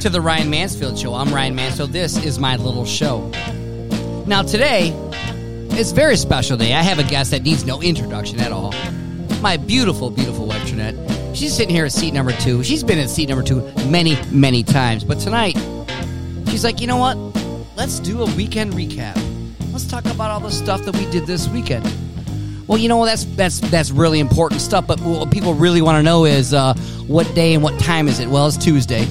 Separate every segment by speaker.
Speaker 1: to the Ryan Mansfield Show. I'm Ryan Mansfield. This is my little show. Now, today it's a very special day. I have a guest that needs no introduction at all. My beautiful, beautiful wife, Trinette. She's sitting here at seat number two. She's been at seat number two many, many times. But tonight, she's like, you know what? Let's do a weekend recap. Let's talk about all the stuff that we did this weekend. Well, you know that's that's that's really important stuff. But what people really want to know is uh, what day and what time is it? Well, it's Tuesday.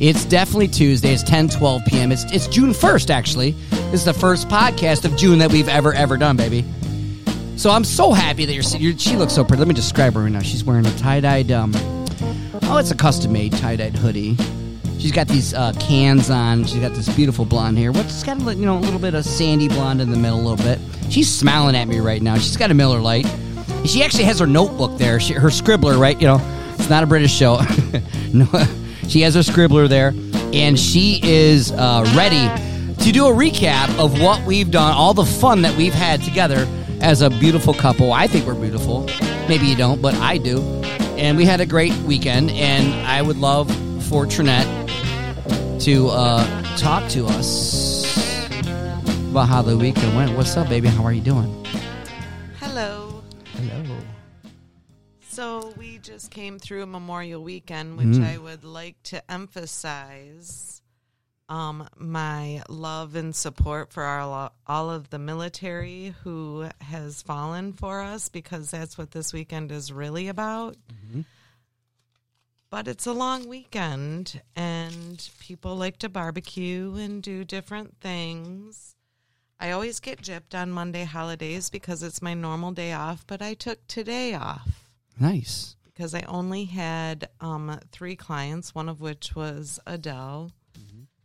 Speaker 1: It's definitely Tuesday. It's 10, 12 p.m. It's it's June first. Actually, this is the first podcast of June that we've ever ever done, baby. So I'm so happy that you're. you're she looks so pretty. Let me describe her right now. She's wearing a tie dyed. Um, oh, it's a custom made tie dyed hoodie. She's got these uh, cans on. She's got this beautiful blonde hair. What's got you know a little bit of sandy blonde in the middle, a little bit. She's smiling at me right now. She's got a Miller Lite. She actually has her notebook there. She, her scribbler, right? You know, it's not a British show. no, she has her scribbler there, and she is uh, ready to do a recap of what we've done, all the fun that we've had together as a beautiful couple. I think we're beautiful. Maybe you don't, but I do. And we had a great weekend, and I would love for Trinette to uh, talk to us about how the weekend went. What's up, baby? How are you doing?
Speaker 2: So we just came through Memorial Weekend, which
Speaker 1: Mm.
Speaker 2: I would like to emphasize um, my love and support for our, all of the military who has fallen for us because that's what this weekend is really about. But it's a long weekend and people like to barbecue and do different things. I always get gypped on Monday holidays because it's my normal day off, but I took today off
Speaker 1: Nice.
Speaker 2: because I only had um, three clients, one of which was Adele.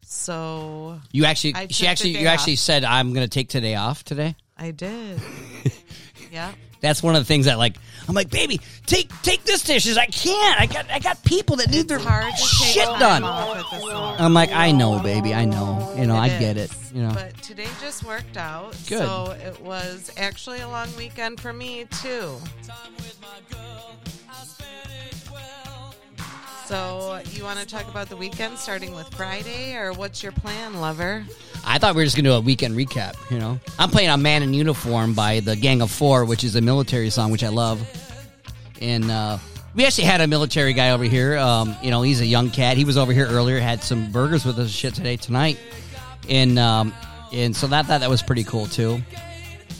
Speaker 2: So
Speaker 1: You actually,
Speaker 2: I
Speaker 1: she actually, you actually said I'm going to take today off today.
Speaker 2: I did. yeah.
Speaker 1: That's one of the things that like I'm like, baby, take take this dishes. I can't. I got I got people that need their
Speaker 2: hard to take
Speaker 1: shit
Speaker 2: time
Speaker 1: done.
Speaker 2: off at this long.
Speaker 1: I'm like, I know, baby, I know. You know, I get it.
Speaker 2: is.
Speaker 1: You know,
Speaker 2: But today just worked out.
Speaker 1: Good.
Speaker 2: So it was actually a long weekend for me too. So you want to talk about the weekend starting with Friday or what's your plan, lover?
Speaker 1: I thought we were just gonna do a weekend recap. You know, I'm playing a Man in Uniform by the Gang of Four, which is a military song, which I love. And uh, we actually had a military guy over here. Um, you know, he's a young cat. He was over here earlier, had some burgers with us shit today tonight, and um, and so that thought that was pretty cool too.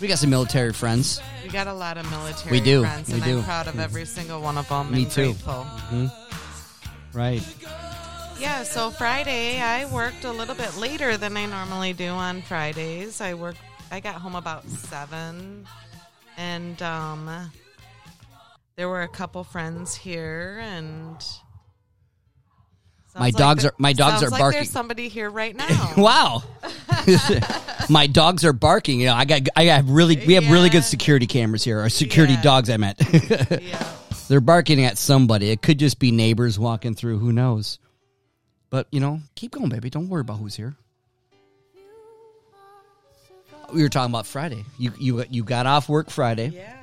Speaker 1: We got some military friends.
Speaker 2: We got a lot of military
Speaker 1: We do.
Speaker 2: friends,
Speaker 1: We
Speaker 2: and
Speaker 1: do.
Speaker 2: I'm proud of every single one of them.
Speaker 1: Me
Speaker 2: and
Speaker 1: too.
Speaker 2: Grateful.
Speaker 1: Right.
Speaker 2: Yeah, so Friday I worked a little bit later than I normally do on Fridays. I worked I got home about 7 and um there were a couple friends here and
Speaker 1: My
Speaker 2: Sounds
Speaker 1: dogs are- my dogs are
Speaker 2: like
Speaker 1: barking.
Speaker 2: There's somebody here right now.
Speaker 1: Wow. My dogs are barking. You know, I got I have really we have really good security cameras here. Or security
Speaker 2: Yeah.
Speaker 1: dogs I meant.
Speaker 2: yeah.
Speaker 1: They're barking at somebody. It could just be neighbors walking through, who knows. But, you know, keep going, baby. Don't worry about who's here. We were talking about Friday. You you you got off work Friday.
Speaker 2: Yeah.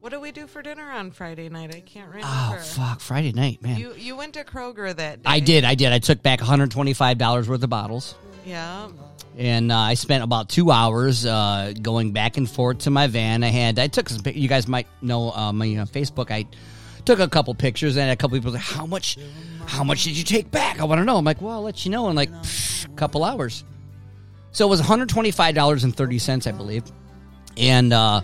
Speaker 2: What do we do for dinner on Friday night? I can't remember.
Speaker 1: Oh fuck, Friday night, man.
Speaker 2: You you went to Kroger that day.
Speaker 1: I did, I did. I took back $125 worth of bottles.
Speaker 2: Yeah.
Speaker 1: And uh, I spent about two hours uh, going back and forth to my van. I had I took some. You guys might know uh, my uh, Facebook. I took a couple pictures, and a couple people like, "How much? How much did you take back?" I want to know. I'm like, "Well, I'll let you know in like a couple hours." So it was 125 dollars and thirty cents, I believe, and uh,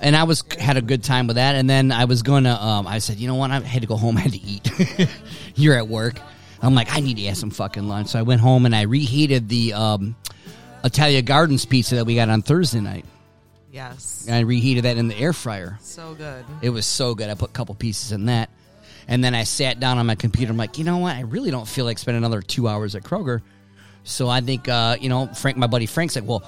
Speaker 1: and I was had a good time with that. And then I was gonna. Um, I said, you know what? I had to go home. I had to eat. You're at work. I'm like, I need to have some fucking lunch. So I went home and I reheated the um, Italia Gardens pizza that we got on Thursday night.
Speaker 2: Yes.
Speaker 1: And I reheated that in the air fryer.
Speaker 2: So good.
Speaker 1: It was so good. I put a couple pieces in that. And then I sat down on my computer. I'm like, you know what? I really don't feel like spending another two hours at Kroger. So I think, uh, you know, Frank, my buddy Frank's like, well,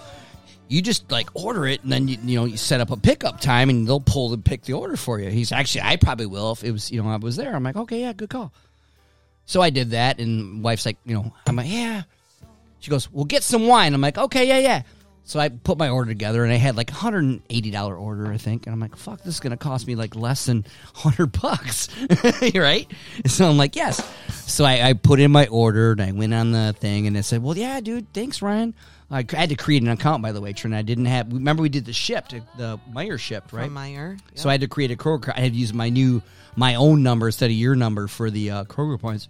Speaker 1: you just like order it and then you, you know you set up a pickup time and they'll pull and pick the order for you. He's actually I probably will if it was you know I was there. I'm like okay yeah good call. So I did that and wife's like you know I'm like yeah. She goes well get some wine. I'm like okay yeah yeah. So I put my order together, and I had like hundred and eighty dollar order, I think. And I'm like, "Fuck, this is gonna cost me like less than hundred bucks, right?" So I'm like, "Yes." So I, I put in my order, and I went on the thing, and it said, "Well, yeah, dude, thanks, Ryan." I had to create an account, by the way, Trina. I didn't have. Remember, we did the Shipt, the Meijer Shipt, right?
Speaker 2: From Meijer.
Speaker 1: So I had to create a Kroger. I had to use my new, my own number instead of your number for the uh, Kroger points.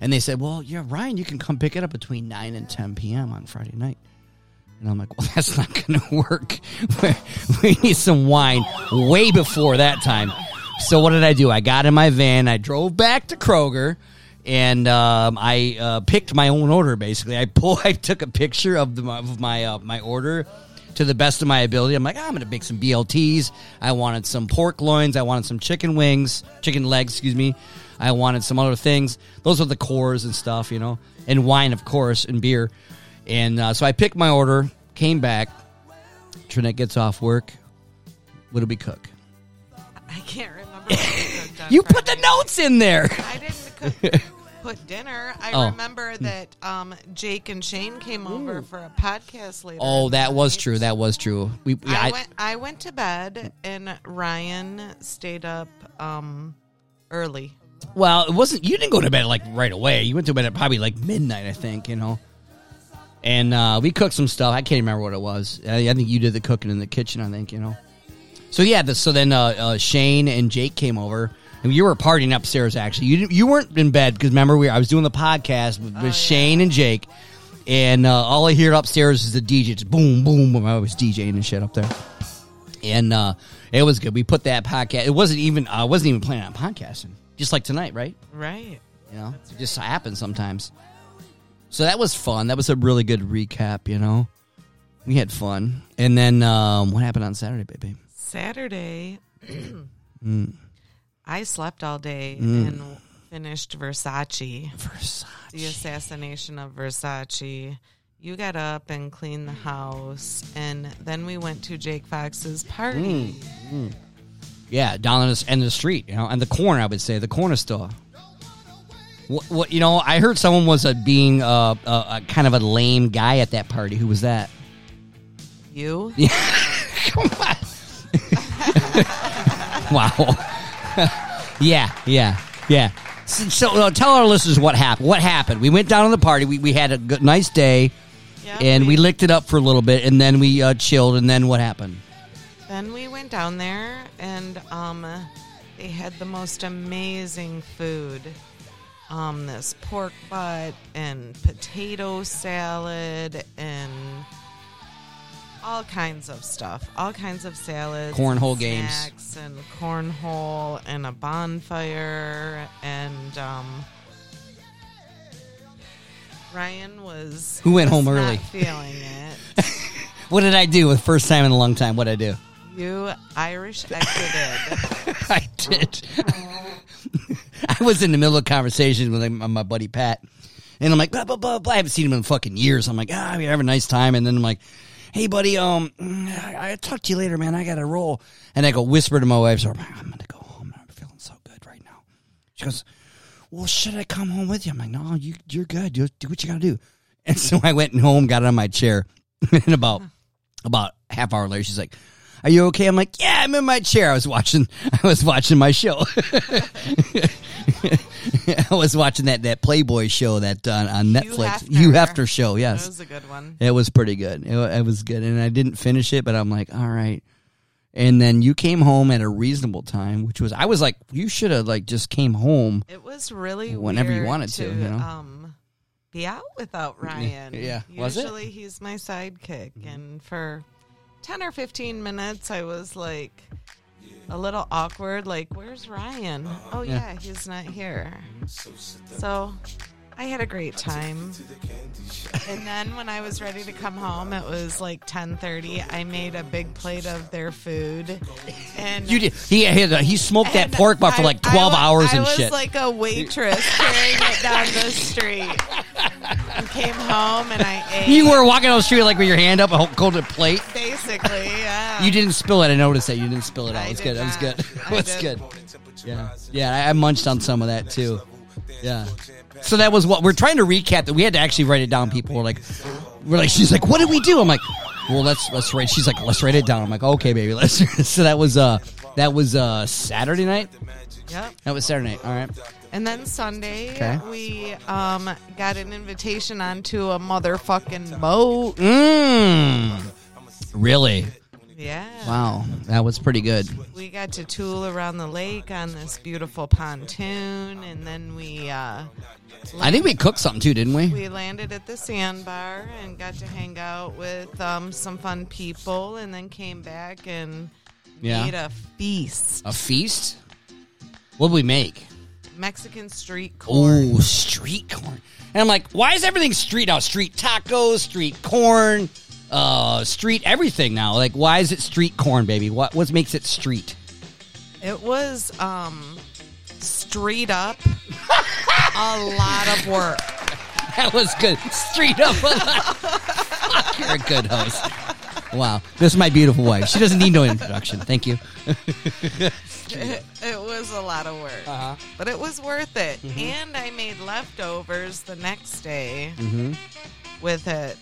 Speaker 1: And they said, "Well, yeah, Ryan, you can come pick it up between nine and ten p.m. on Friday night." And I'm like, "Well, that's not going to work. we need some wine way before that time." So what did I do? I got in my van. I drove back to Kroger, and um, I uh, picked my own order. Basically, I pull. I took a picture of the of my uh, my order to the best of my ability. I'm like, "Ah, I'm going to make some BLTs. I wanted some pork loins. I wanted some chicken wings, chicken legs, excuse me. I wanted some other things. Those are the cores and stuff, you know, and wine, of course, and beer. And uh, so I picked my order, came back. Trinette gets off work. What did we cook?
Speaker 2: I can't remember.
Speaker 1: You put the notes in there.
Speaker 2: I didn't cook, put dinner. I
Speaker 1: Oh.
Speaker 2: remember that um, Jake and Shane came over for a podcast later.
Speaker 1: Oh, that was true. That was true. We, we-
Speaker 2: I,
Speaker 1: I-
Speaker 2: went. I went to bed, and Ryan stayed up um, early.
Speaker 1: Well, it wasn't. You didn't go to bed like right away. You went to bed at probably like midnight, I think. You know. And uh, we cooked some stuff. I can't remember what it was. I, I think you did the cooking in the kitchen. I think you know. So yeah, the, so then uh, uh, Shane and Jake came over, and you were partying upstairs. Actually, you didn't, you weren't in bed because remember we I was doing the podcast with, with
Speaker 2: yeah.
Speaker 1: Shane and Jake, and uh, all I hear upstairs is the DJ just boom boom boom. I was DJing and shit up there, and uh, it was good. We put that podcast. It wasn't even I wasn't even planning on podcasting, just like tonight, right?
Speaker 2: Right.
Speaker 1: You know, it just happens sometimes. So that was fun. That was a really good recap. You know, we had fun. And then um, what happened on Saturday, baby?
Speaker 2: Saturday,
Speaker 1: Mm.
Speaker 2: I slept all day and finished Versace.
Speaker 1: Versace.
Speaker 2: The assassination of Versace. You got up and cleaned the house, and then we went to Jake Fox's party.
Speaker 1: Yeah, down on the end of the street. You know, and the corner. I would say the corner store. What, what you know? I heard someone was a being uh, a, a kind of a lame guy at that party. Who was that?
Speaker 2: You?
Speaker 1: Come on. wow. yeah, yeah, yeah. So, so uh, tell our listeners what happened. What happened? We went down to the party. We, we had a good, nice day,
Speaker 2: Yeah,
Speaker 1: and we licked it up for a little bit, and then we uh, chilled. And then what happened?
Speaker 2: Then we went down there, and um, they had the most amazing food. Um, this pork butt and potato salad and all kinds of stuff, all kinds of salads,
Speaker 1: Cornhole
Speaker 2: and
Speaker 1: games.
Speaker 2: and cornhole, and a bonfire, and um, Ryan was
Speaker 1: Who went
Speaker 2: was
Speaker 1: home
Speaker 2: not
Speaker 1: early?
Speaker 2: feeling it.
Speaker 1: What did I do? The first time in a long time. What did I do?
Speaker 2: You Irish exited.
Speaker 1: I did. I was in the middle of conversation with my, buddy Pat, and I'm like, blah, blah, blah, blah. I haven't seen him in fucking years. I'm like, ah, we have a nice time, and then I'm like, hey, buddy, um, I, I'll talk to you later, man. I got to roll, and I go whisper to my wife, so I'm gonna go home. I'm feeling so good right now. She goes, well, should I come home with you? I'm like, no, you, you're good. Do what you got to do. And so I went home, got on my chair, and about about half hour later, she's like, "Are you okay?" I'm like, "Yeah, I'm in my chair. I was watching. I was watching my show. I was watching that that Playboy show that uh, on Netflix,
Speaker 2: Hefner.
Speaker 1: Hugh Hefner show. Yes,
Speaker 2: was a good one.
Speaker 1: it was pretty good. It, it was good, and I didn't finish it, but I'm like, all right. And then you came home at a reasonable time, which was I was like, you should have like just came home.
Speaker 2: It was really
Speaker 1: Whenever you wanted to, you know?
Speaker 2: um, be out without Ryan.
Speaker 1: Yeah. Was it?
Speaker 2: Usually he's my sidekick, and for ten or fifteen minutes, I was like a little awkward. Like, where's Ryan? Oh yeah, he's not here. So I had a great time. And then when I was ready to come home, it was like ten thirty. I made a big plate of their food, and
Speaker 1: You did. He had he smoked that
Speaker 2: and
Speaker 1: pork butt for
Speaker 2: I-
Speaker 1: like
Speaker 2: I
Speaker 1: twelve
Speaker 2: wa-
Speaker 1: hours
Speaker 2: I
Speaker 1: and
Speaker 2: was
Speaker 1: shit.
Speaker 2: like a waitress carrying it down the street. And came home and I ate.
Speaker 1: you were walking on the street like with your hand up, holding a plate.
Speaker 2: basically, yeah.
Speaker 1: You didn't spill it. I noticed that you didn't spill it out.
Speaker 2: I
Speaker 1: It was good. It was good.
Speaker 2: I
Speaker 1: It was good. Yeah, yeah. I, I munched on some of that too. Yeah. So that was what we're trying to recap. That we had to actually write it down. People were like, we're like, she's like, what did we do? I'm like, well, let's let's write. She's like, let's write it down. I'm like, okay, baby, let's. so that was uh that was uh Saturday night.
Speaker 2: Yep.
Speaker 1: That was Saturday night. All right.
Speaker 2: And then Sunday,
Speaker 1: Okay.
Speaker 2: we um, got an invitation onto a motherfucking boat.
Speaker 1: Mmm. Really?
Speaker 2: Yeah.
Speaker 1: Wow, that was pretty good.
Speaker 2: We got to tool around the lake on this beautiful pontoon, and then we uh,
Speaker 1: I think we cooked something too, didn't we?
Speaker 2: we landed at the sandbar and got to hang out with um, some fun people, and then came back and
Speaker 1: Yeah.
Speaker 2: made a feast.
Speaker 1: A feast. What did we make?
Speaker 2: Mexican street corn.
Speaker 1: Oh, street corn. And I'm like, why is everything street now? Street tacos, street corn, uh, street everything now. Like, why is it street corn, baby? What what makes it street?
Speaker 2: It was um, straight up a lot of work.
Speaker 1: That was good. Street up. a Fuck, you're a good host. Wow, this is my beautiful wife. She doesn't need no introduction. Thank you.
Speaker 2: It, it was a lot of work,
Speaker 1: Uh-huh.
Speaker 2: but it was worth it.
Speaker 1: Mm-hmm.
Speaker 2: And I made leftovers the next day
Speaker 1: Mhm.
Speaker 2: with it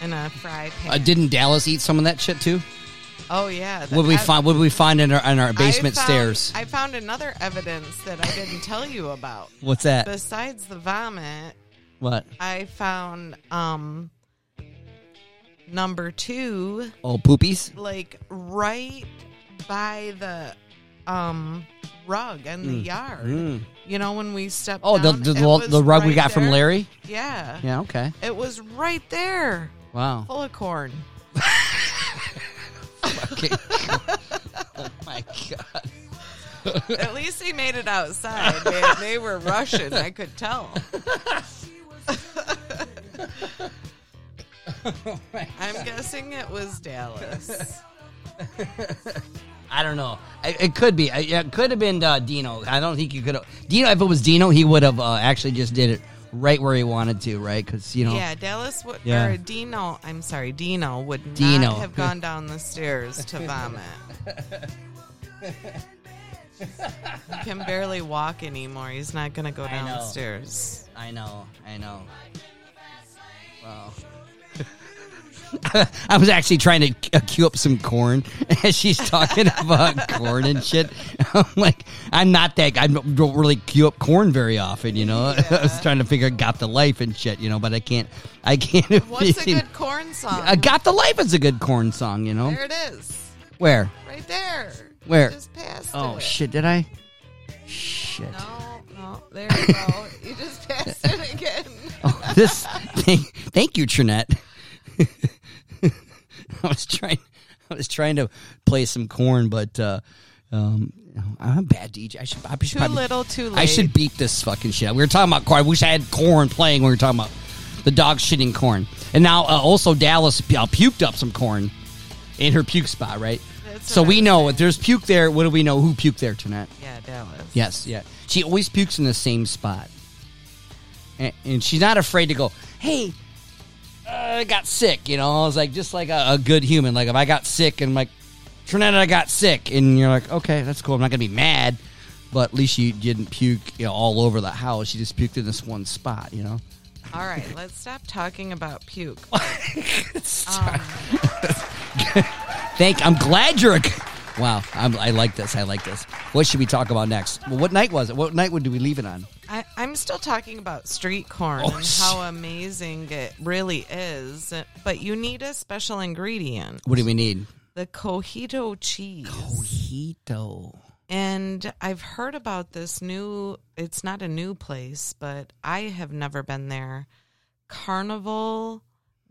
Speaker 2: in a fry pan.
Speaker 1: Uh, didn't Dallas eat some of that shit too?
Speaker 2: oh yeah.
Speaker 1: What we find? What we find in our in our
Speaker 2: I
Speaker 1: basement
Speaker 2: found-
Speaker 1: stairs?
Speaker 2: I found another evidence that I didn't tell you about.
Speaker 1: What's that?
Speaker 2: Besides the vomit,
Speaker 1: What?
Speaker 2: I found um number two
Speaker 1: Oh, poopies.
Speaker 2: like right by the um rug and the yard.
Speaker 1: Mm.
Speaker 2: You know when we stepped.
Speaker 1: Oh, the
Speaker 2: down,
Speaker 1: the,
Speaker 2: it
Speaker 1: the,
Speaker 2: was
Speaker 1: the rug we
Speaker 2: right
Speaker 1: got from
Speaker 2: there.
Speaker 1: Larry.
Speaker 2: Yeah.
Speaker 1: Yeah. Okay.
Speaker 2: It was right there,
Speaker 1: Wow.
Speaker 2: full of corn.
Speaker 1: Okay. oh my god.
Speaker 2: At least he made it outside. They, they were Russian. I could tell. I'm guessing it was Dallas.
Speaker 1: I don't know. I, it could be. I, it could have been uh, Dino. I don't think you could have. Dino, if it was Dino, he would have uh, actually just did it right where he wanted to, right? Because you know.
Speaker 2: Yeah, Dallas would.
Speaker 1: Yeah.
Speaker 2: Or Dino. I'm sorry, Dino would not
Speaker 1: Dino.
Speaker 2: have gone down the stairs to vomit. he can barely walk anymore. He's not going to go
Speaker 1: I
Speaker 2: down the stairs.
Speaker 1: I know. I know. Wow. I was actually trying to uh, cue up some Korn as she's talking about corn and shit. I'm like, I'm not that. I don't really cue up Korn very often, you know. I was trying to figure out "Got the Life" and shit, you know, but I can't. I can't.
Speaker 2: What's a good Korn song?
Speaker 1: Uh, "Got the Life" is a good Korn song, you know.
Speaker 2: there it is.
Speaker 1: Where?
Speaker 2: Right there.
Speaker 1: Where?
Speaker 2: Just passed
Speaker 1: Oh
Speaker 2: it.
Speaker 1: shit! Did I? Shit.
Speaker 2: No, no. There you go. you just passed it again.
Speaker 1: Oh, this. Thank, thank you, Trinette. I was trying. I was trying to play some Korn, but uh, um, I'm a bad DJ. I should. I should
Speaker 2: Too
Speaker 1: probably,
Speaker 2: little, too late.
Speaker 1: I should beat this fucking shit. We were talking about corn. I wish I had Korn playing. when We were talking about the dog shitting corn, and now uh, also Dallas uh, puked up some corn in her puke spot, right?
Speaker 2: That's
Speaker 1: so we know if there's puke there. What do we know? Who puked there, Trinette?
Speaker 2: Yeah, Dallas.
Speaker 1: Yes, yeah. She always pukes in the same spot. And, and she's not afraid to go, hey, uh, I got sick, you know? I was like, just like a, a good human. Like, if I got sick and like, Trinetta, I got sick. And you're like, okay, that's cool. I'm not going to be mad. But at least you didn't puke you know, all over the house. You just puked in this one spot, you know?
Speaker 2: All right, let's stop talking about puke.
Speaker 1: Stop. Thank. I'm glad you're. A, wow. I'm, I like this. I like this. What should we talk about next? Well, what night was it? What night would do we leave it on?
Speaker 2: I, I'm still talking about street corn
Speaker 1: Oh,
Speaker 2: and
Speaker 1: shit.
Speaker 2: how amazing it really is. But you need a special ingredient
Speaker 1: What do we need?
Speaker 2: the cojito cheese.
Speaker 1: Mojito.
Speaker 2: And I've heard about this new, it's not a new place, but I have never been there. Carnival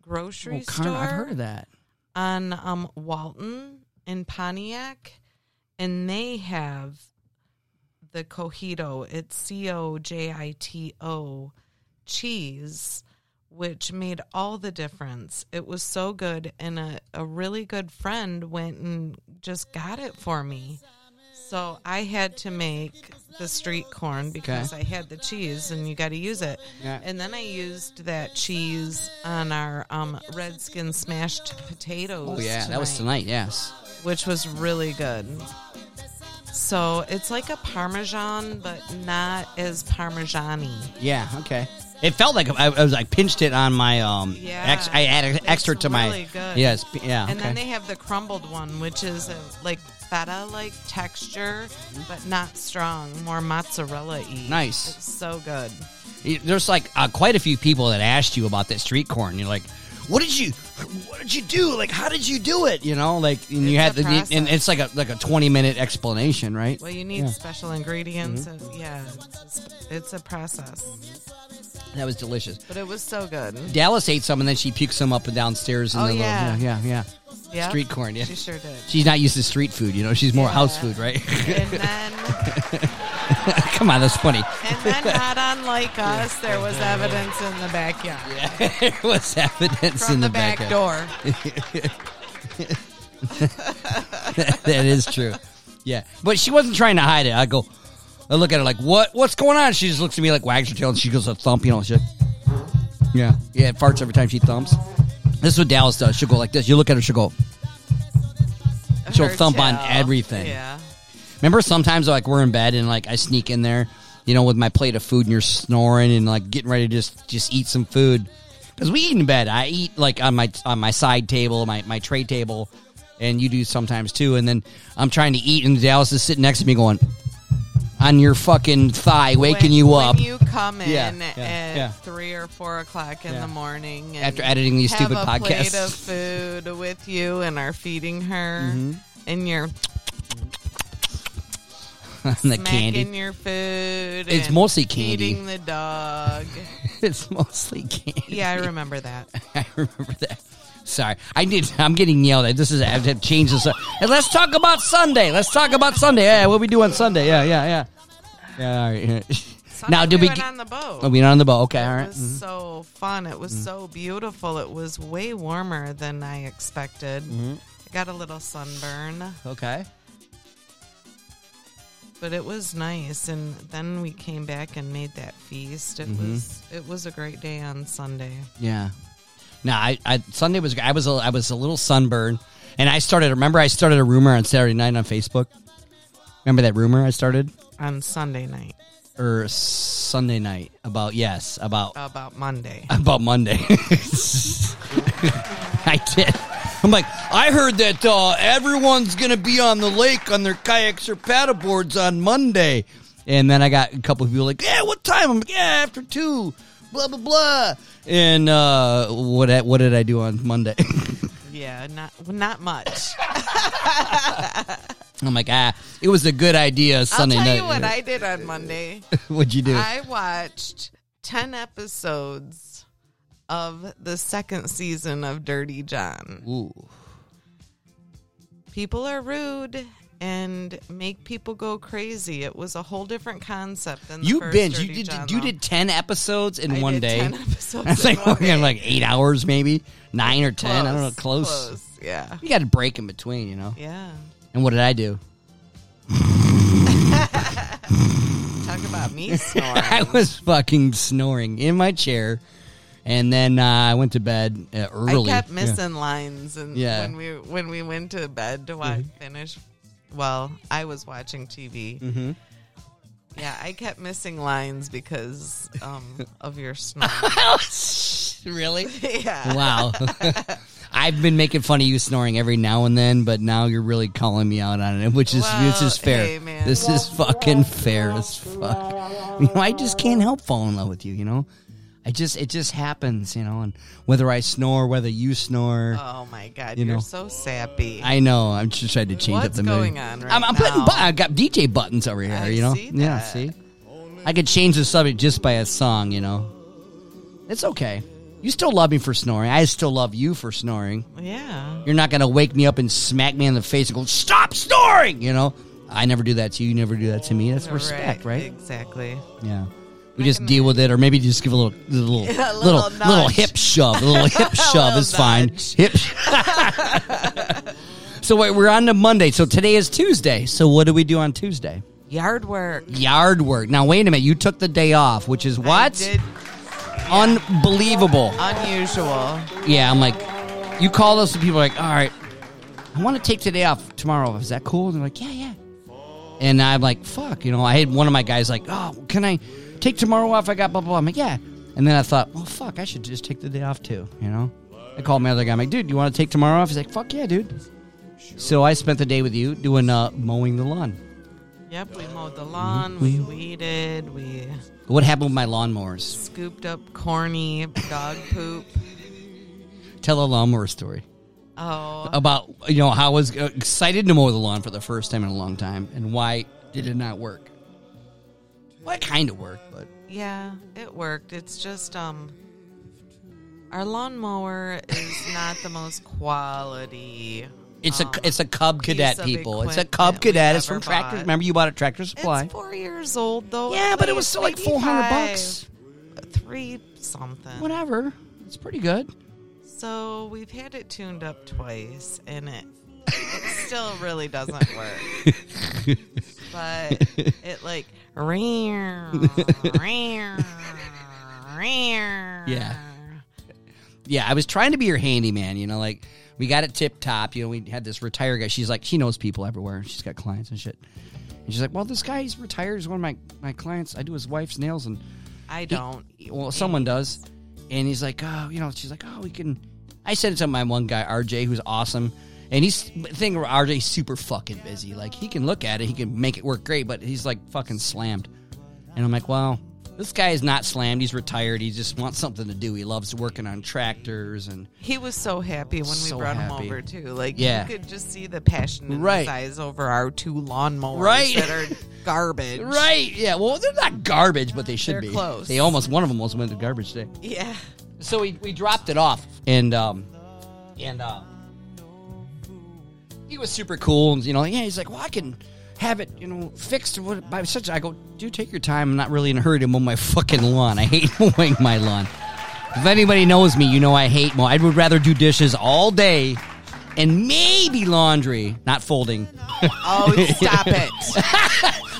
Speaker 2: grocery
Speaker 1: Oh, Carn-
Speaker 2: store
Speaker 1: I've heard of that.
Speaker 2: on um, Walton in Pontiac, and they have the cojito. It's C O J I T O cheese, which made all the difference. It was so good, and a, a really good friend went and just got it for me. So I had to make the street corn because I had the cheese, and you got to use it.
Speaker 1: Yeah.
Speaker 2: And then I used that cheese on our um, redskin smashed potatoes.
Speaker 1: Oh yeah, that was tonight. Yes.
Speaker 2: which was really good. So it's like a parmesan, but not as parmesan-y.
Speaker 1: Yeah. Okay. It felt like I, I was like pinched it on my um.
Speaker 2: Yeah,
Speaker 1: Ex, I added extra to my.
Speaker 2: really good.
Speaker 1: Yes. Yeah.
Speaker 2: And
Speaker 1: okay.
Speaker 2: then they have the crumbled one, which is a, like feta like texture, but not strong, more mozzarella y.
Speaker 1: Nice.
Speaker 2: It's so good.
Speaker 1: There's like uh, quite a few people that asked you about that street corn. You're like, what did you, what did you do? Like, how did you do it? You know, like, and you
Speaker 2: It's
Speaker 1: had
Speaker 2: a
Speaker 1: to, and it's like a like a 20 minute explanation, right?
Speaker 2: Well, you need
Speaker 1: Yeah. Mm-hmm.
Speaker 2: special ingredients. And, yeah, it's, it's a process,
Speaker 1: That was delicious.
Speaker 2: but it was so good.
Speaker 1: Dallas ate some, and then she puked some up and downstairs. In
Speaker 2: Oh,
Speaker 1: the little,
Speaker 2: yeah.
Speaker 1: yeah, yeah, yeah.
Speaker 2: Yeah,
Speaker 1: Street corn, yeah.
Speaker 2: She sure did.
Speaker 1: She's not used to street food, you know. She's more
Speaker 2: Yeah.
Speaker 1: house food, right?
Speaker 2: And then,
Speaker 1: Come on, that's funny.
Speaker 2: and then, not unlike us, there was evidence in the backyard Yeah,
Speaker 1: there was evidence
Speaker 2: from
Speaker 1: in
Speaker 2: the,
Speaker 1: the,
Speaker 2: back
Speaker 1: backyard.
Speaker 2: door.
Speaker 1: that is true. Yeah, but she wasn't trying to hide it. I go, I look at her like, what? What's going on? She just looks at me like wags her tail, and she goes a thump, you know, shit. Yeah, yeah, it farts every time she thumps. This is what Dallas does. She'll go like this. You look at her, she'll go. She'll
Speaker 2: Her
Speaker 1: thump on everything.
Speaker 2: Yeah.
Speaker 1: Remember, sometimes like we're in bed and like I sneak in there, you know, with my plate of food, and you're snoring and like getting ready to just just eat some food because we eat in bed. I eat like on my on my side table, my my tray table, and you do sometimes too. And then I'm trying to eat, and Dallas is sitting next to me, going on your fucking thigh, waking
Speaker 2: when,
Speaker 1: you up
Speaker 2: When you come in
Speaker 1: Yeah, yeah,
Speaker 2: at
Speaker 1: yeah.
Speaker 2: three or four o'clock in the morning and
Speaker 1: after editing these
Speaker 2: have
Speaker 1: stupid
Speaker 2: a
Speaker 1: podcasts.
Speaker 2: plate of food with you and are feeding her
Speaker 1: Mm-hmm.
Speaker 2: and you're
Speaker 1: and the candy.
Speaker 2: your food.
Speaker 1: It's mostly candy.
Speaker 2: Feeding the dog.
Speaker 1: it's mostly candy.
Speaker 2: Yeah, I remember that.
Speaker 1: I remember that. Sorry, I need. I'm getting yelled at. This is. I have to change this. up. And let's talk about Sunday. Let's talk about Sunday. Yeah, what we do on Sunday? Yeah, yeah, yeah. Yeah. All right.
Speaker 2: Sunday
Speaker 1: now, did we?
Speaker 2: went
Speaker 1: get-
Speaker 2: on the boat?
Speaker 1: Oh, we not on the boat. Okay. All
Speaker 2: It
Speaker 1: right.
Speaker 2: was
Speaker 1: Mhm.
Speaker 2: so fun. It was so beautiful. It was way warmer than I expected.
Speaker 1: Mm-hmm.
Speaker 2: I got a little sunburn.
Speaker 1: Okay.
Speaker 2: But it was nice and then we came back and made that feast it
Speaker 1: Mhm.
Speaker 2: was it was a great day on sunday
Speaker 1: Yeah. No, I, I Sunday was I was a, I was a little sunburned, and I started. Remember, I started a rumor on Saturday night on Facebook. Remember that rumor I started
Speaker 2: on sunday night
Speaker 1: or Sunday night about yes about
Speaker 2: about monday
Speaker 1: about Monday. I did. I'm like, I heard that uh, everyone's gonna be on the lake on their kayaks or paddleboards on Monday, and then I got a couple of people like, yeah, what time? I'm like, yeah, after two. Blah blah blah. And uh, what what did I do on Monday?
Speaker 2: yeah not not much
Speaker 1: I'm like, ah, it was a good idea Sunday night.
Speaker 2: i'll tell
Speaker 1: night.
Speaker 2: you what i did on monday
Speaker 1: What'd you do?
Speaker 2: i watched 10 episodes of the second season of dirty john
Speaker 1: Ooh.
Speaker 2: people are rude and make people go crazy it was a whole different concept than the
Speaker 1: You binge.
Speaker 2: Dirty
Speaker 1: You did.
Speaker 2: John,
Speaker 1: you did ten episodes in
Speaker 2: I
Speaker 1: one
Speaker 2: did
Speaker 1: day.
Speaker 2: 10 episodes
Speaker 1: That's
Speaker 2: in
Speaker 1: like
Speaker 2: one
Speaker 1: working
Speaker 2: day.
Speaker 1: like eight hours, maybe nine or ten. I don't know. Close.
Speaker 2: Close. Yeah.
Speaker 1: You got a break in between, you know.
Speaker 2: Yeah.
Speaker 1: And what did I do?
Speaker 2: Talk about me snoring.
Speaker 1: I was fucking snoring in my chair, and then uh, I went to bed uh,
Speaker 2: I
Speaker 1: early.
Speaker 2: kept
Speaker 1: Yeah.
Speaker 2: missing lines, and
Speaker 1: Yeah.
Speaker 2: when we when we went to bed to watch finish, well, I was watching TV.
Speaker 1: Mhm.
Speaker 2: Yeah, I kept missing lines because um, of your snoring.
Speaker 1: really?
Speaker 2: yeah.
Speaker 1: Wow. I've been making fun of you snoring every now and then, but now you're really calling me out on it, which is
Speaker 2: Well,
Speaker 1: is fair.
Speaker 2: hey.
Speaker 1: This is fucking fair as fuck. You know, I just can't help falling in love with you. You know, I just it just happens. You know, and whether I snore, whether you snore,
Speaker 2: Oh my God,
Speaker 1: You
Speaker 2: are
Speaker 1: know.
Speaker 2: so sappy.
Speaker 1: I know. I'm just trying to change up
Speaker 2: What's
Speaker 1: the mood.
Speaker 2: going on right
Speaker 1: I'm, I'm putting. Bu- I got DJ buttons over here.
Speaker 2: I
Speaker 1: you know.
Speaker 2: see
Speaker 1: Yeah. See, I could change the subject just by a song. You know, it's okay. You still love me for snoring. I still love you for snoring.
Speaker 2: yeah.
Speaker 1: You're not gonna wake me up and smack me in the face and go, "Stop snoring!" You know, I never do that to you. You never do that to me. That's respect, right?
Speaker 2: Exactly.
Speaker 1: Yeah. We just deal with it, or maybe just give a little, little,
Speaker 2: Yeah, a
Speaker 1: little,
Speaker 2: little
Speaker 1: little, hip shove. A little hip shove
Speaker 2: little
Speaker 1: is fine. Hip. so wait, we're on to Monday. So today is Tuesday. So what do we do on Tuesday?
Speaker 2: Yard work.
Speaker 1: Yard work. Now wait a minute. You took the day off, which is what?
Speaker 2: did
Speaker 1: Unbelievable.
Speaker 2: unusual.
Speaker 1: Yeah, I'm like, you call us and people are like, all right, I want to take today off tomorrow. Is that cool? And they're like, yeah, yeah. And I'm like, fuck, you know, I had one of my guys like, oh, can I take tomorrow off? I got blah, blah, blah. I'm like, yeah. And then I thought, well, fuck, I should just take the day off too. You know, I called my other guy. I'm like, dude, you want to take tomorrow off? He's like, fuck yeah, dude. So I spent the day with you doing uh, mowing the lawn.
Speaker 2: Yep, we mowed the lawn, we weeded, we
Speaker 1: What happened with my lawnmowers?
Speaker 2: scooped up corny dog poop.
Speaker 1: Tell a lawnmower story
Speaker 2: Oh,
Speaker 1: about you know how I was uh, excited to mow the lawn for the first time in a long time, and why did it not work? Well, it kind of worked, but
Speaker 2: yeah, it worked. It's just um, our lawnmower is not the most quality.
Speaker 1: it's a
Speaker 2: um,
Speaker 1: it's a Cub Cadet people. It's a Cub Cadet. It's from Tractor.
Speaker 2: bought.
Speaker 1: Remember you bought a Tractor Supply?
Speaker 2: It's four years old though.
Speaker 1: yeah, but it was still like four hundred bucks.
Speaker 2: Three something.
Speaker 1: Whatever. It's pretty good.
Speaker 2: So we've had it tuned up twice, and it it still really doesn't work. but it like
Speaker 1: Yeah. Yeah, I was trying to be your handyman, you know, like we got it tip top, you know, we had this retired guy. She's like, she knows people everywhere. She's got clients and shit. And she's like, well, this guy's retired. He's one of my, my clients. I do his wife's nails and
Speaker 2: I don't.
Speaker 1: well, someone does. And he's like, oh, you know, she's like, oh, we can. I said it to my one guy, RJ, who's awesome. And he's, thing RJ, super fucking busy. Like, he can look at it, he can make it work great, but he's like fucking slammed. And I'm like, well, this guy is not slammed. He's retired. He just wants something to do. He loves working on tractors and
Speaker 2: He was so happy when we
Speaker 1: So
Speaker 2: brought
Speaker 1: happy.
Speaker 2: him over too. Like
Speaker 1: Yeah.
Speaker 2: you could just see the passion in
Speaker 1: Right.
Speaker 2: his eyes over our two lawnmowers
Speaker 1: Right.
Speaker 2: that are garbage.
Speaker 1: Right. Yeah. Well, they're not garbage, but they should
Speaker 2: They're
Speaker 1: be.
Speaker 2: close.
Speaker 1: They almost one of them almost went to garbage day.
Speaker 2: Yeah.
Speaker 1: So we, we dropped it off, and um, and uh, he was super cool, and you know, yeah, he's like, well, I can have it, you know, fixed by such. I go, do take your time. I'm not really in a hurry to mow my fucking lawn. I hate mowing my lawn. If anybody knows me, you know I hate mow. I would rather do dishes all day. And maybe laundry, not folding.
Speaker 2: Oh, stop it.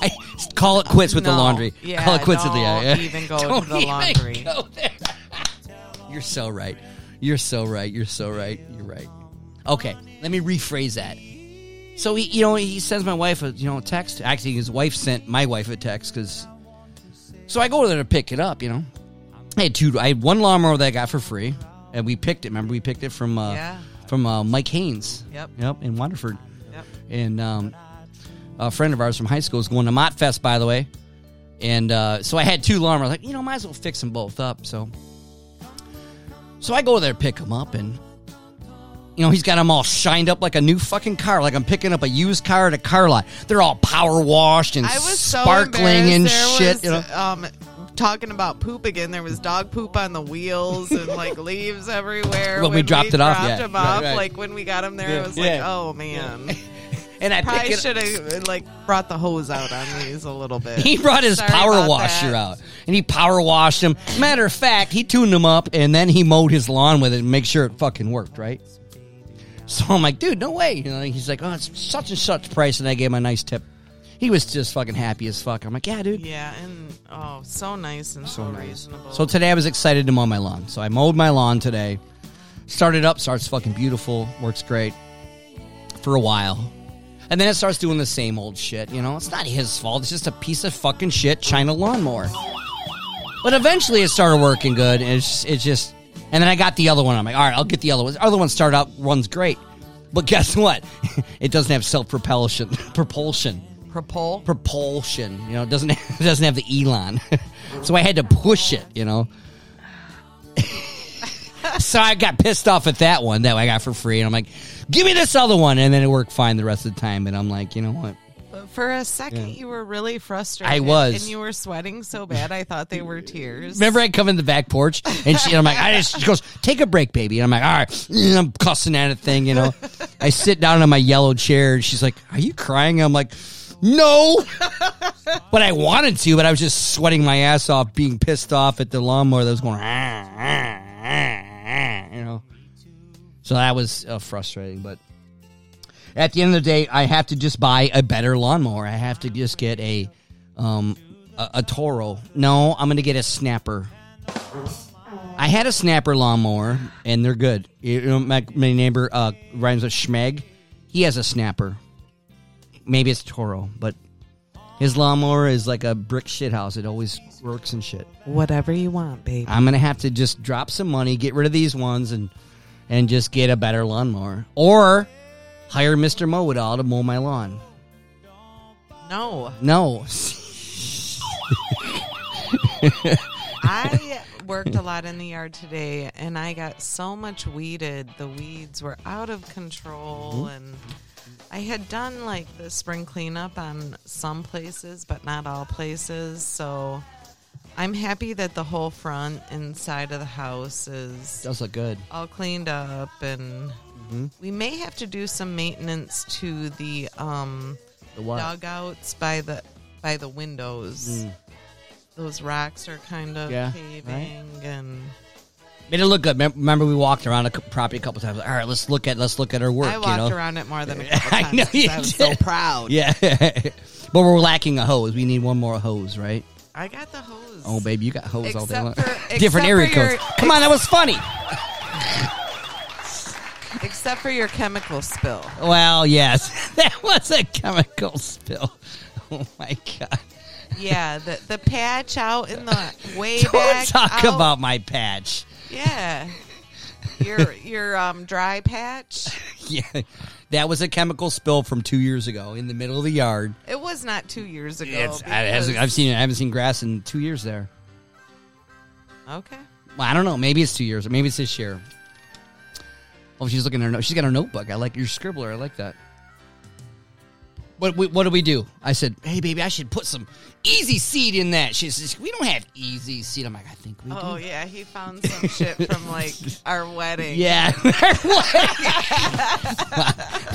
Speaker 1: I call it quits with the laundry.
Speaker 2: Yeah,
Speaker 1: call it quits with the
Speaker 2: don't
Speaker 1: yeah.
Speaker 2: Uh, even go
Speaker 1: Don't
Speaker 2: to the laundry.
Speaker 1: You're so right. You're so right. You're so right. You're right. Okay, let me rephrase that. So he, you know, he sends my wife a, you know, a text. Actually, his wife sent my wife a text because. So I go there to pick it up. You know, I had two. I had one lawnmower that I got for free, and we picked it. Remember, we picked it from uh,
Speaker 2: Yeah.
Speaker 1: from uh, Mike Haynes.
Speaker 2: Yep.
Speaker 1: Yep, in Waterford
Speaker 2: Yep.
Speaker 1: and um, a friend of ours from high school is going to Mott Fest, by the way. And uh, so I had two lawnmowers. Like, you know, might as well fix them both up. So, so I go there, pick them up, and you know, he's got them all shined up like a new fucking car. Like I'm picking up a used car at a car lot. They're all power washed and
Speaker 2: I was so
Speaker 1: sparkling and
Speaker 2: embarrassed.
Speaker 1: shit.
Speaker 2: There
Speaker 1: you know,
Speaker 2: um, talking about poop again. There was dog poop on the wheels and like leaves everywhere.
Speaker 1: When we dropped it off,
Speaker 2: dropped
Speaker 1: yeah.
Speaker 2: him
Speaker 1: Right,
Speaker 2: off,
Speaker 1: right.
Speaker 2: like when we got him there,
Speaker 1: Yeah,
Speaker 2: it was
Speaker 1: yeah.
Speaker 2: like, oh man,
Speaker 1: and I
Speaker 2: probably
Speaker 1: pick it.
Speaker 2: should have like brought the hose out on these a little bit.
Speaker 1: He brought his
Speaker 2: Sorry
Speaker 1: power washer
Speaker 2: that.
Speaker 1: out and he power washed them. Matter of fact, he tuned them up and then he mowed his lawn with it and make sure it fucking worked, right? So I'm like, dude, no way. You know, he's like, oh, it's such and such price, and I gave him a nice tip. He was just fucking happy as fuck. I'm like, yeah, dude.
Speaker 2: Yeah, and oh, so nice and so,
Speaker 1: So nice.
Speaker 2: reasonable.
Speaker 1: So today I was excited to mow my lawn. So I mowed my lawn today. Started up, starts fucking beautiful, works great for a while. And then it starts doing the same old shit, you know? It's not his fault. It's just a piece of fucking shit China lawnmower. But eventually it started working good. And it's, it's just, and then I got the other one. I'm like, all right, I'll get the other one. The other one started out, runs great. But guess what? it doesn't have self propulsion. propulsion
Speaker 2: propel.
Speaker 1: propulsion. You know, it doesn't it doesn't have the Elon, so I had to push it. You know, so I got pissed off at that one that I got for free, and I'm like, "Give me this other one," and then it worked fine the rest of the time. And I'm like, you know what?
Speaker 2: For a second, you were really frustrated.
Speaker 1: I was.
Speaker 2: and you were sweating so bad. I thought they were tears.
Speaker 1: Remember, I come in the back porch, and, she, and I'm like, I just, she goes, "Take a break, baby," and I'm like, "All right," and I'm cussing at a thing. You know, I sit down on my yellow chair, and she's like, "Are you crying?" I'm like. No, but I wanted to, but I was just sweating my ass off, being pissed off at the lawnmower that was going, "Ah, ah, ah, ah," you know. So that was uh, frustrating, but at the end of the day, I have to just buy a better lawnmower. I have to just get a um a, a Toro. No, I'm gonna get a Snapper. I had a Snapper lawnmower, and they're good. You know, my, my neighbor uh, rhymes with Schmeg. He has a Snapper. Maybe it's Toro, but His lawnmower is like a brick shit house. It always works and shit.
Speaker 2: Whatever you want, baby.
Speaker 1: I'm gonna have to just drop some money, get rid of these ones, and and just get a better lawnmower, or hire Mister Mow It All to mow my lawn.
Speaker 2: No,
Speaker 1: No,
Speaker 2: I worked a lot in the yard today, and I got so much weeded. The weeds were out of control, mm-hmm. and I had done like the spring cleanup on some places, but not all places. So I'm happy that the whole front and side of the house is
Speaker 1: does look good.
Speaker 2: all cleaned up, and we may have to do some maintenance to the um,
Speaker 1: The what?
Speaker 2: dugouts by the by the windows. Those rocks are kind of
Speaker 1: Yeah,
Speaker 2: caving, and
Speaker 1: Made it look good. Remember, we walked around a cou- property a couple times. All right, let's look at let's look at our work.
Speaker 2: I walked
Speaker 1: you know?
Speaker 2: around it more than a couple
Speaker 1: I
Speaker 2: times.
Speaker 1: know
Speaker 2: 'cause
Speaker 1: you
Speaker 2: I was so proud.
Speaker 1: Yeah, but we're lacking a hose. We need one more hose, right?
Speaker 2: I got the hose.
Speaker 1: Oh, baby, you got hose all day long.
Speaker 2: for-
Speaker 1: Different
Speaker 2: except
Speaker 1: area codes.
Speaker 2: your-
Speaker 1: Come on, that was funny.
Speaker 2: Except for your chemical spill.
Speaker 1: Well, yes, that was a chemical spill. Oh my god!
Speaker 2: Yeah, the the patch out in the way
Speaker 1: Don't
Speaker 2: back.
Speaker 1: talk
Speaker 2: out.
Speaker 1: about my patch.
Speaker 2: yeah. Your your um dry patch.
Speaker 1: Yeah, that was a chemical spill from two years ago in the middle of the yard.
Speaker 2: It was not two years ago.
Speaker 1: It's, I,
Speaker 2: because-
Speaker 1: I've seen it. I haven't seen grass in two years there.
Speaker 2: okay.
Speaker 1: Well, I don't know. Maybe it's two years, or maybe it's this year. Oh, she's looking at her. note. She's got her notebook. I like your scribbler. I like that. What we, what do we do? I said, "Hey, baby, I should put some EZ Seed in that." She says, "We don't have EZ Seed." I'm like, "I think we
Speaker 2: Oh
Speaker 1: do."
Speaker 2: yeah, he found some shit from like our wedding.
Speaker 1: Yeah,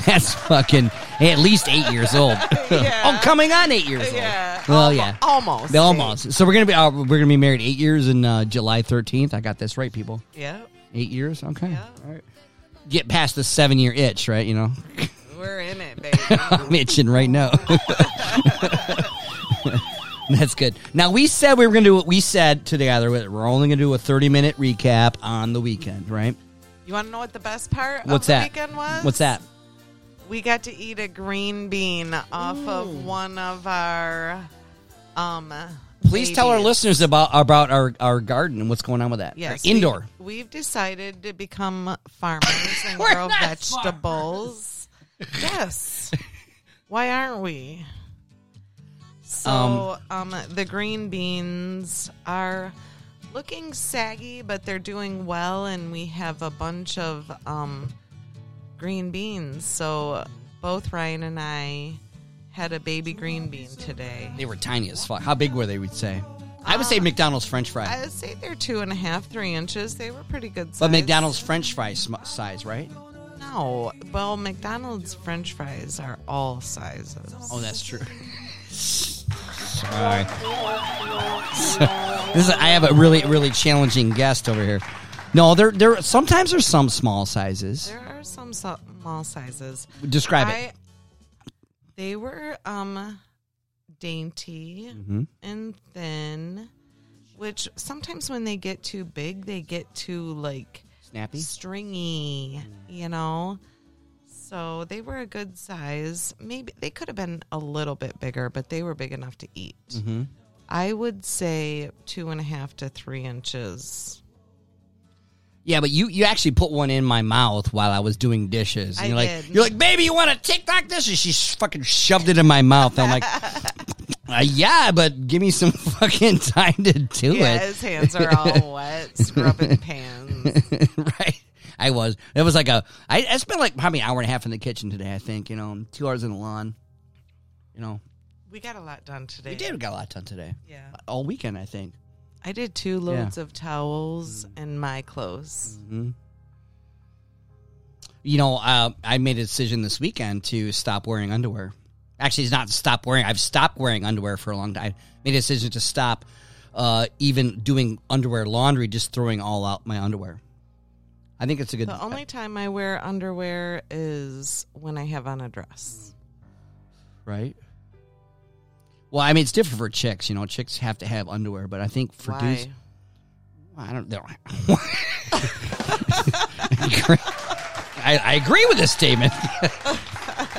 Speaker 1: that's fucking at least eight years old.
Speaker 2: Yeah.
Speaker 1: oh, coming on eight years
Speaker 2: Yeah.
Speaker 1: old. Well,
Speaker 2: Almo-
Speaker 1: yeah,
Speaker 2: Almost.
Speaker 1: Almost. So we're gonna be uh, we're gonna be married eight years in uh, July 13th. I got this right, people.
Speaker 2: Yeah.
Speaker 1: Eight years. Okay.
Speaker 2: Yeah.
Speaker 1: All right. Get past the seven year itch, right? You know,
Speaker 2: We're in it, baby.
Speaker 1: I'm itching right now. That's good. Now we said we were gonna do what we said together. We're only gonna do a 30 minute recap on the weekend, right?
Speaker 2: You want to know what the best part
Speaker 1: What's
Speaker 2: of the
Speaker 1: that?
Speaker 2: weekend was?
Speaker 1: What's that?
Speaker 2: We got to eat a green bean off of one of our um
Speaker 1: Please tell our listeners about about our, our garden and what's going on with that.
Speaker 2: Yes,
Speaker 1: indoor.
Speaker 2: We, have decided to become farmers and
Speaker 1: We're
Speaker 2: grow
Speaker 1: not
Speaker 2: vegetables. yes. Why aren't we? So,
Speaker 1: Um,
Speaker 2: um, the green beans are looking saggy, but they're doing well, and we have a bunch of um, green beans. So, both Ryan and I had a baby green bean today.
Speaker 1: They were tiny as fuck. How big were they? We'd say. I would say uh, McDonald's French fry,
Speaker 2: I would say they're two and a half, three inches. They were pretty good size.
Speaker 1: but McDonald's French fry sm- size, right?
Speaker 2: No, well, McDonald's French fries are all sizes.
Speaker 1: Oh, that's true. Sorry. this is, I have a really, really challenging guest over here. No, there, there. Sometimes there's some small sizes.
Speaker 2: There are some so- small sizes.
Speaker 1: Describe it.
Speaker 2: They were um dainty
Speaker 1: Mhm.
Speaker 2: and thin, which sometimes when they get too big, they get too like
Speaker 1: Snappy.
Speaker 2: stringy, you know. So they were a good size. Maybe they could have been a little bit bigger, but they were big enough to eat.
Speaker 1: Mm-hmm.
Speaker 2: I would say two and a half to three inches.
Speaker 1: Yeah, but you, you actually put one in my mouth while I was doing dishes. And
Speaker 2: I
Speaker 1: you're like,
Speaker 2: did.
Speaker 1: you're like, baby, you want to TikTok this? And she fucking shoved it in my mouth. I'm like, uh, yeah, but give me some fucking time to do
Speaker 2: Yeah,
Speaker 1: it.
Speaker 2: his hands are all wet, scrubbing pans.
Speaker 1: right. I was. It was like a. I, I spent like probably an hour and a half in the kitchen today. I think you know, two hours in the lawn. You know,
Speaker 2: We got a lot done today.
Speaker 1: we did we got a lot done today.
Speaker 2: Yeah.
Speaker 1: All weekend, I think.
Speaker 2: I did two loads of towels and my clothes.
Speaker 1: You know, uh, I made a decision this weekend to stop wearing underwear. Actually, it's not stop wearing. I've stopped wearing underwear for a long time. I made a decision to stop uh, even doing underwear laundry, just throwing all out my underwear. I think it's a good.
Speaker 2: The only time I wear underwear is when I have on a dress.
Speaker 1: right? Well, I mean, it's different for chicks. You know, chicks have to have underwear, but I think for
Speaker 2: Why?
Speaker 1: dudes, well, I don't know. I, I agree with this statement.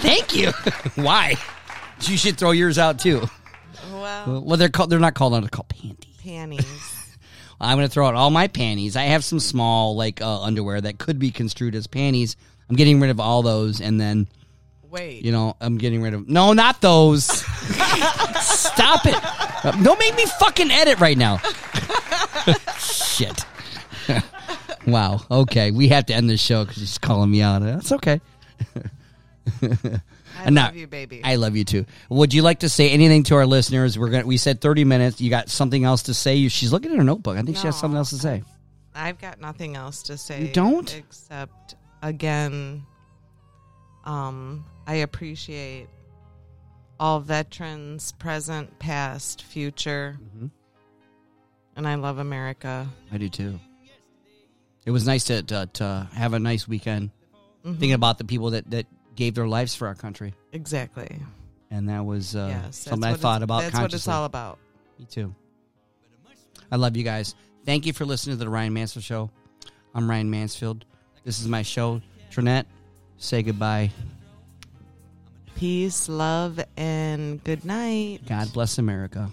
Speaker 1: Thank you. Why? You should throw yours out too. Well, they're called. They're not called. They're called panties.
Speaker 2: Panties.
Speaker 1: I'm going to throw out all my panties. I have some small like uh, underwear that could be construed as panties. I'm getting rid of all those, and then
Speaker 2: Wait.
Speaker 1: you know I'm getting rid of. No, not those. Stop it! Don't make me fucking edit right now. Shit. wow. Okay, we have to end this show because she's calling me out. That's okay.
Speaker 2: I
Speaker 1: No,
Speaker 2: love you, baby.
Speaker 1: I love you too. Would you like to say anything to our listeners? We're gonna. We said 30 minutes. You got something else to say? You- She's looking at her notebook. I think she has something else to say.
Speaker 2: I've got nothing else to say.
Speaker 1: You don't?
Speaker 2: Except again, um, I appreciate all veterans, present, past, future,
Speaker 1: Mm-hmm.
Speaker 2: and I love America.
Speaker 1: I do too. It was nice to to, to have a nice weekend,
Speaker 2: Mm-hmm.
Speaker 1: thinking about the people that that gave their lives for our country,
Speaker 2: Exactly.
Speaker 1: and that was uh,
Speaker 2: yes.
Speaker 1: something I thought about
Speaker 2: That's what it's all about.
Speaker 1: Me too. I love you guys. Thank you for listening to the Ryan Mansfield Show. I'm Ryan Mansfield. This is my show. Trinette, say goodbye.
Speaker 2: Peace, love, and good night.
Speaker 1: God bless America.